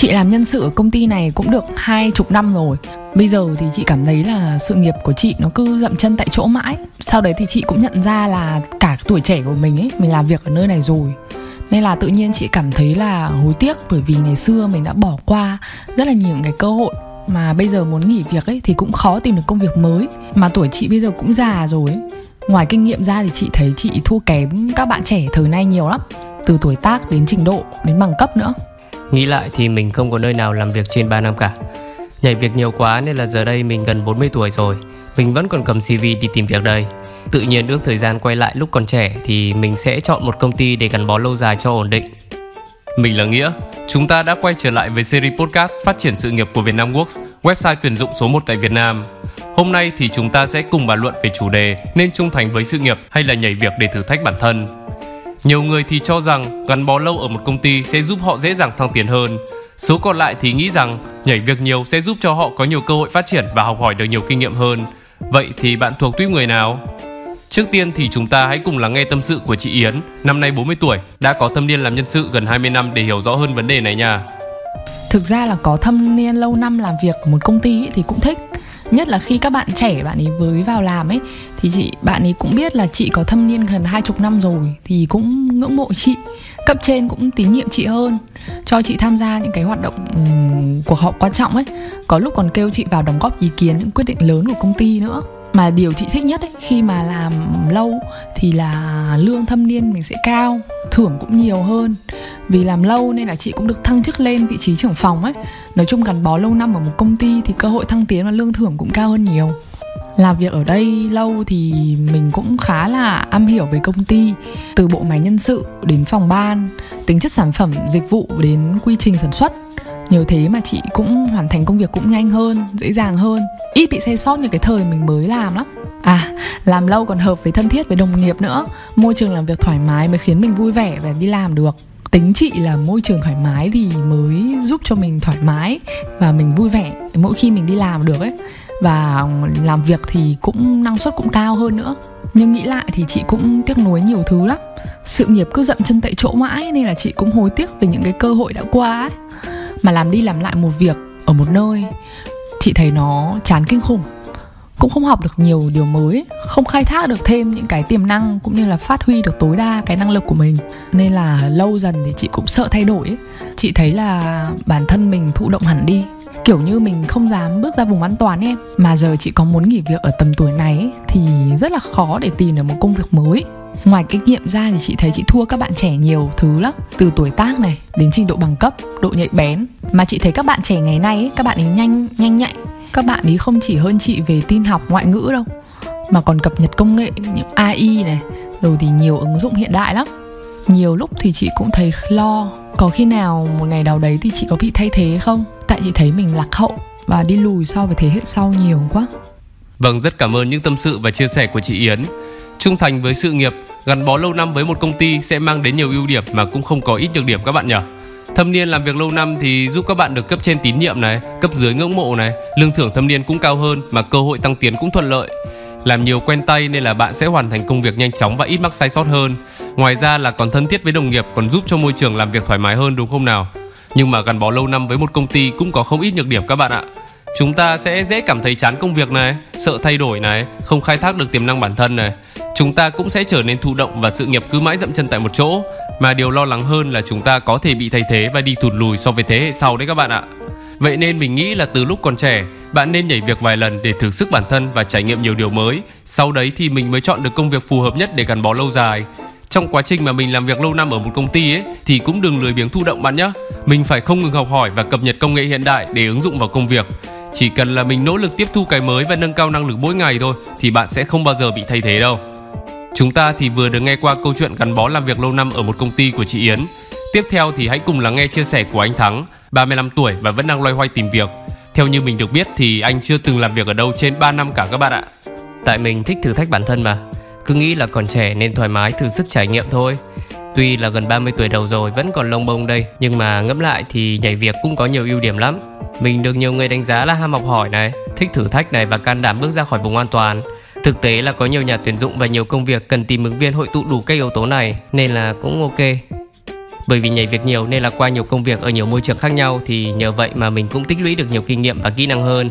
Chị làm nhân sự ở công ty này cũng được hai chục năm rồi. Bây giờ thì chị cảm thấy là sự nghiệp của chị nó cứ dậm chân tại chỗ mãi. Sau đấy thì chị cũng nhận ra là cả tuổi trẻ của mình ấy, Mình làm việc ở nơi này rồi. Nên là tự nhiên chị cảm thấy là hối tiếc bởi vì ngày xưa mình đã bỏ qua rất là nhiều cái cơ hội mà bây giờ muốn nghỉ việc ấy thì cũng khó tìm được công việc mới. Mà tuổi chị bây giờ cũng già rồi ấy. ngoài kinh nghiệm ra thì chị thấy chị thua kém các bạn trẻ thời nay nhiều lắm, từ tuổi tác đến trình độ, đến bằng cấp nữa. Nghĩ lại thì mình không có nơi nào làm việc trên 3 năm cả. Nhảy việc nhiều quá nên là giờ đây mình gần 40 tuổi rồi. Mình vẫn còn cầm CV đi tìm việc đây. Tự nhiên ước thời gian quay lại lúc còn trẻ Thì mình sẽ chọn một công ty để gắn bó lâu dài cho ổn định. Mình là Nghĩa. Chúng ta đã quay trở lại với series podcast phát triển sự nghiệp của Vietnam Works, website tuyển dụng số 1 tại Việt Nam. Hôm nay thì chúng ta sẽ cùng bàn luận về chủ đề nên trung thành với sự nghiệp hay là nhảy việc để thử thách bản thân. Nhiều người thì cho rằng gắn bó lâu ở một công ty sẽ giúp họ dễ dàng thăng tiến hơn. Số còn lại thì nghĩ rằng nhảy việc nhiều sẽ giúp cho họ có nhiều cơ hội phát triển và học hỏi được nhiều kinh nghiệm hơn. Vậy thì bạn thuộc tuyết người nào? Trước tiên thì chúng ta hãy cùng lắng nghe tâm sự của chị Yến, năm nay 40 tuổi, đã có thâm niên làm nhân sự gần 20 năm để hiểu rõ hơn vấn đề này nha. Thực ra là có thâm niên lâu năm làm việc ở một công ty thì cũng thích Nhất là khi các bạn trẻ bạn ấy mới vào làm ấy Thì chị bạn ấy cũng biết là chị có thâm niên gần hai chục năm rồi Thì cũng ngưỡng mộ chị Cấp trên cũng tín nhiệm chị hơn Cho chị tham gia những cái hoạt động um, cuộc họp quan trọng ấy. Có lúc còn kêu chị vào đóng góp ý kiến những quyết định lớn của công ty nữa. Mà điều chị thích nhất ấy, khi mà làm lâu thì là lương thâm niên mình sẽ cao thưởng cũng nhiều hơn vì làm lâu nên là chị cũng được thăng chức lên vị trí trưởng phòng ấy. Nói chung gắn bó lâu năm ở một công ty thì cơ hội thăng tiến và lương thưởng cũng cao hơn nhiều. Làm việc ở đây lâu thì mình cũng khá là am hiểu về công ty, từ bộ máy nhân sự đến phòng ban, tính chất sản phẩm, dịch vụ đến quy trình sản xuất. Nhờ thế mà chị cũng hoàn thành công việc cũng nhanh hơn, dễ dàng hơn. Ít bị sai sót như cái thời mình mới làm lắm. À làm lâu còn hợp với thân thiết với đồng nghiệp nữa. Môi trường làm việc thoải mái mới khiến mình vui vẻ và đi làm được tính chị là môi trường thoải mái thì mới giúp cho mình thoải mái và mình vui vẻ mỗi khi mình đi làm được ấy. Và làm việc thì cũng năng suất cũng cao hơn nữa. Nhưng nghĩ lại thì chị cũng tiếc nuối nhiều thứ lắm. Sự nghiệp cứ dậm chân tại chỗ mãi nên là chị cũng hối tiếc về những cái cơ hội đã qua ấy. Mà làm đi làm lại một việc ở một nơi, chị thấy nó chán kinh khủng cũng không học được nhiều điều mới không khai thác được thêm những cái tiềm năng cũng như là phát huy được tối đa cái năng lực của mình. Nên là lâu dần thì chị cũng sợ thay đổi chị thấy là bản thân mình thụ động hẳn đi kiểu như mình không dám bước ra vùng an toàn em mà giờ chị có muốn nghỉ việc ở tầm tuổi này thì rất là khó để tìm được một công việc mới. Ngoài kinh nghiệm ra thì chị thấy chị thua các bạn trẻ nhiều thứ lắm. Từ tuổi tác này đến trình độ bằng cấp độ nhạy bén. Mà chị thấy các bạn trẻ ngày nay ấy, các bạn ấy nhanh nhanh nhạy các bạn ý không chỉ hơn chị về tin học ngoại ngữ đâu mà còn cập nhật công nghệ những AI này rồi thì nhiều ứng dụng hiện đại lắm nhiều lúc thì chị cũng thấy lo có khi nào một ngày nào đấy thì chị có bị thay thế không tại chị thấy mình lạc hậu và đi lùi so với thế hệ sau nhiều quá Vâng, rất cảm ơn những tâm sự và chia sẻ của chị Yến. Trung thành với sự nghiệp, gắn bó lâu năm với một công ty sẽ mang đến nhiều ưu điểm mà cũng không có ít nhược điểm các bạn nhỉ. Thâm niên làm việc lâu năm thì giúp các bạn được cấp trên tín nhiệm này, cấp dưới ngưỡng mộ này, lương thưởng thâm niên cũng cao hơn mà cơ hội tăng tiến cũng thuận lợi. Làm nhiều quen tay nên là bạn sẽ hoàn thành công việc nhanh chóng và ít mắc sai sót hơn. Ngoài ra là còn thân thiết với đồng nghiệp còn giúp cho môi trường làm việc thoải mái hơn đúng không nào? Nhưng mà gắn bó lâu năm với một công ty cũng có không ít nhược điểm các bạn ạ. Chúng ta sẽ dễ cảm thấy chán công việc này, sợ thay đổi này, không khai thác được tiềm năng bản thân này. Chúng ta cũng sẽ trở nên thụ động và sự nghiệp cứ mãi dậm chân tại một chỗ. Mà điều lo lắng hơn là chúng ta có thể bị thay thế và đi thụt lùi so với thế hệ sau đấy các bạn ạ. Vậy nên mình nghĩ là từ lúc còn trẻ, bạn nên nhảy việc vài lần để thử sức bản thân và trải nghiệm nhiều điều mới. Sau đấy thì mình mới chọn được công việc phù hợp nhất để gắn bó lâu dài. Trong quá trình mà mình làm việc lâu năm ở một công ty ấy thì cũng đừng lười biếng thụ động bạn nhé. Mình phải không ngừng học hỏi và cập nhật công nghệ hiện đại để ứng dụng vào công việc. Chỉ cần là mình nỗ lực tiếp thu cái mới và nâng cao năng lực mỗi ngày thôi thì bạn sẽ không bao giờ bị thay thế đâu. Chúng ta thì vừa được nghe qua câu chuyện gắn bó làm việc lâu năm ở một công ty của chị Yến. Tiếp theo thì hãy cùng lắng nghe chia sẻ của anh Thắng, 35 tuổi và vẫn đang loay hoay tìm việc. Theo như mình được biết thì anh chưa từng làm việc ở đâu trên 3 năm cả các bạn ạ. Tại mình thích thử thách bản thân mà Cứ nghĩ là còn trẻ nên thoải mái thử sức trải nghiệm thôi Tuy là gần 30 tuổi đầu rồi vẫn còn lông bông đây Nhưng mà ngẫm lại thì nhảy việc cũng có nhiều ưu điểm lắm Mình được nhiều người đánh giá là ham học hỏi này Thích thử thách này và can đảm bước ra khỏi vùng an toàn Thực tế là có nhiều nhà tuyển dụng và nhiều công việc cần tìm ứng viên hội tụ đủ các yếu tố này Nên là cũng ok Bởi vì nhảy việc nhiều nên là qua nhiều công việc ở nhiều môi trường khác nhau thì nhờ vậy mà mình cũng tích lũy được nhiều kinh nghiệm và kỹ năng hơn.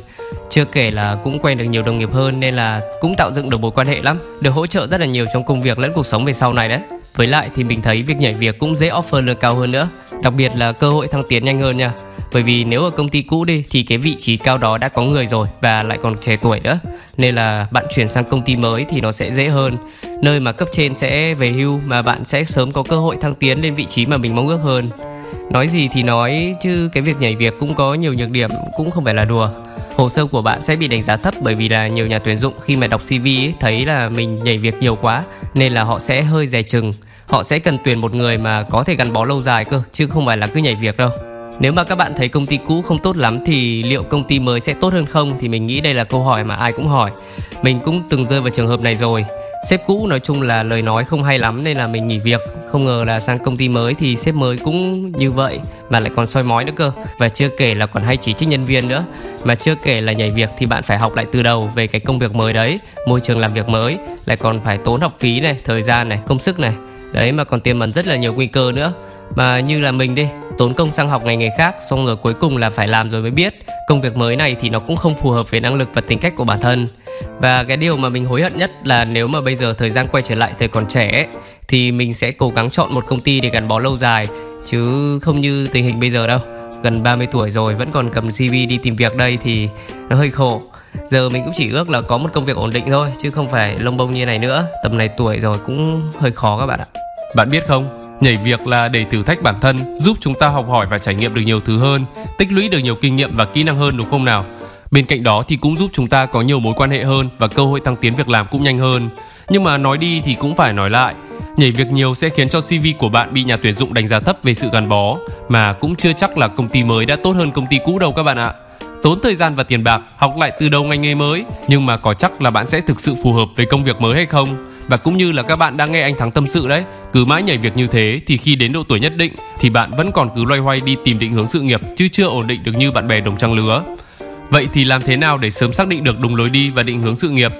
Chưa kể là cũng quen được nhiều đồng nghiệp hơn nên là cũng tạo dựng được mối quan hệ lắm, được hỗ trợ rất là nhiều trong công việc lẫn cuộc sống về sau này đấy. Với lại thì mình thấy việc nhảy việc cũng dễ offer lương cao hơn nữa, đặc biệt là cơ hội thăng tiến nhanh hơn nha. Bởi vì nếu ở công ty cũ đi thì cái vị trí cao đó đã có người rồi và lại còn trẻ tuổi nữa. Nên là bạn chuyển sang công ty mới thì nó sẽ dễ hơn. Nơi mà cấp trên sẽ về hưu mà bạn sẽ sớm có cơ hội thăng tiến lên vị trí mà mình mong ước hơn. Nói gì thì nói chứ cái việc nhảy việc cũng có nhiều nhược điểm cũng không phải là đùa. Hồ sơ của bạn sẽ bị đánh giá thấp bởi vì là nhiều nhà tuyển dụng khi mà đọc CV ấy, thấy là mình nhảy việc nhiều quá nên là họ sẽ hơi dè chừng. Họ sẽ cần tuyển một người mà có thể gắn bó lâu dài cơ chứ không phải là cứ nhảy việc đâu. Nếu mà các bạn thấy công ty cũ không tốt lắm thì liệu công ty mới sẽ tốt hơn không? Thì mình nghĩ đây là câu hỏi mà ai cũng hỏi. Mình cũng từng rơi vào trường hợp này rồi. Sếp cũ nói chung là lời nói không hay lắm nên là mình nghỉ việc. Không ngờ là sang công ty mới thì sếp mới cũng như vậy Mà lại còn soi mói nữa cơ. Và chưa kể là còn hay chỉ trích nhân viên nữa. Mà chưa kể là nhảy việc thì bạn phải học lại từ đầu về cái công việc mới đấy. Môi trường làm việc mới Lại còn phải tốn học phí này, thời gian này, công sức này. Đấy mà còn tiềm ẩn rất là nhiều nguy cơ nữa. Mà như là mình đi tốn công sang học ngành nghề khác, xong rồi cuối cùng là phải làm rồi mới biết. Công việc mới này thì nó cũng không phù hợp với năng lực và tính cách của bản thân. Và cái điều mà mình hối hận nhất là nếu mà bây giờ thời gian quay trở lại thời còn trẻ thì mình sẽ cố gắng chọn một công ty để gắn bó lâu dài. Chứ không như tình hình bây giờ đâu. Gần 30 tuổi rồi, vẫn còn cầm CV đi tìm việc đây thì nó hơi khổ. Giờ mình cũng chỉ ước là có một công việc ổn định thôi, chứ không phải lông bông như này nữa. Tầm này tuổi rồi cũng hơi khó các bạn ạ bạn biết không Nhảy việc là để thử thách bản thân, giúp chúng ta học hỏi và trải nghiệm được nhiều thứ hơn, tích lũy được nhiều kinh nghiệm và kỹ năng hơn đúng không nào? Bên cạnh đó thì cũng giúp chúng ta có nhiều mối quan hệ hơn và cơ hội tăng tiến việc làm cũng nhanh hơn. Nhưng mà nói đi thì cũng phải nói lại, nhảy việc nhiều sẽ khiến cho CV của bạn bị nhà tuyển dụng đánh giá thấp về sự gắn bó, mà cũng chưa chắc là công ty mới đã tốt hơn công ty cũ đâu các bạn ạ tốn thời gian và tiền bạc, học lại từ đầu ngành nghề mới. Nhưng mà có chắc là bạn sẽ thực sự phù hợp với công việc mới hay không? Và cũng như là các bạn đang nghe anh thắng tâm sự đấy, cứ mãi nhảy việc như thế thì khi đến độ tuổi nhất định thì bạn vẫn còn cứ loay hoay đi tìm định hướng sự nghiệp, chứ chưa ổn định được như bạn bè đồng trang lứa. Vậy thì làm thế nào để sớm xác định được đúng lối đi và định hướng sự nghiệp?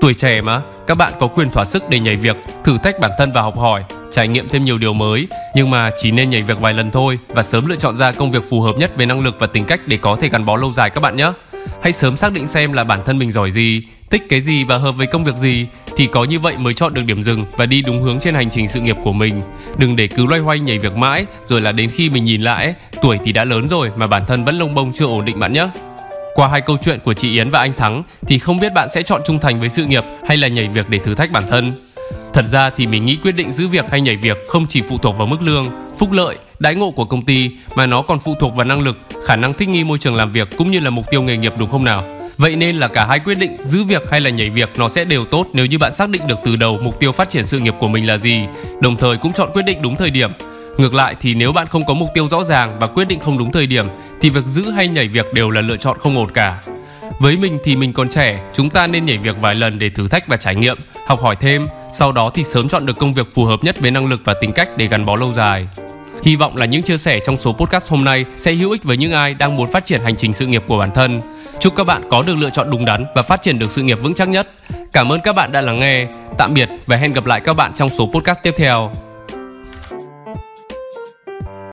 Tuổi trẻ mà, các bạn có quyền thỏa sức để nhảy việc, thử thách bản thân và học hỏi trải nghiệm thêm nhiều điều mới, nhưng mà chỉ nên nhảy việc vài lần thôi và sớm lựa chọn ra công việc phù hợp nhất về năng lực và tính cách để có thể gắn bó lâu dài các bạn nhé. Hãy sớm xác định xem là bản thân mình giỏi gì, thích cái gì và hợp với công việc gì thì có như vậy mới chọn được điểm dừng và đi đúng hướng trên hành trình sự nghiệp của mình. Đừng để cứ loay hoay nhảy việc mãi rồi là đến khi mình nhìn lại, tuổi thì đã lớn rồi mà bản thân vẫn lông bông chưa ổn định bạn nhé. Qua hai câu chuyện của chị Yến và anh Thắng thì không biết bạn sẽ chọn trung thành với sự nghiệp hay là nhảy việc để thử thách bản thân. Thật ra thì mình nghĩ quyết định giữ việc hay nhảy việc không chỉ phụ thuộc vào mức lương, phúc lợi, đãi ngộ của công ty mà nó còn phụ thuộc vào năng lực, khả năng thích nghi môi trường làm việc cũng như là mục tiêu nghề nghiệp đúng không nào? Vậy nên là cả hai quyết định giữ việc hay là nhảy việc nó sẽ đều tốt nếu như bạn xác định được từ đầu mục tiêu phát triển sự nghiệp của mình là gì, đồng thời cũng chọn quyết định đúng thời điểm. Ngược lại thì nếu bạn không có mục tiêu rõ ràng và quyết định không đúng thời điểm thì việc giữ hay nhảy việc đều là lựa chọn không ổn cả. Với mình thì mình còn trẻ, chúng ta nên nhảy việc vài lần để thử thách và trải nghiệm, học hỏi thêm, sau đó thì sớm chọn được công việc phù hợp nhất với năng lực và tính cách để gắn bó lâu dài. Hy vọng là những chia sẻ trong số podcast hôm nay sẽ hữu ích với những ai đang muốn phát triển hành trình sự nghiệp của bản thân. Chúc các bạn có được lựa chọn đúng đắn và phát triển được sự nghiệp vững chắc nhất. Cảm ơn các bạn đã lắng nghe. Tạm biệt và hẹn gặp lại các bạn trong số podcast tiếp theo.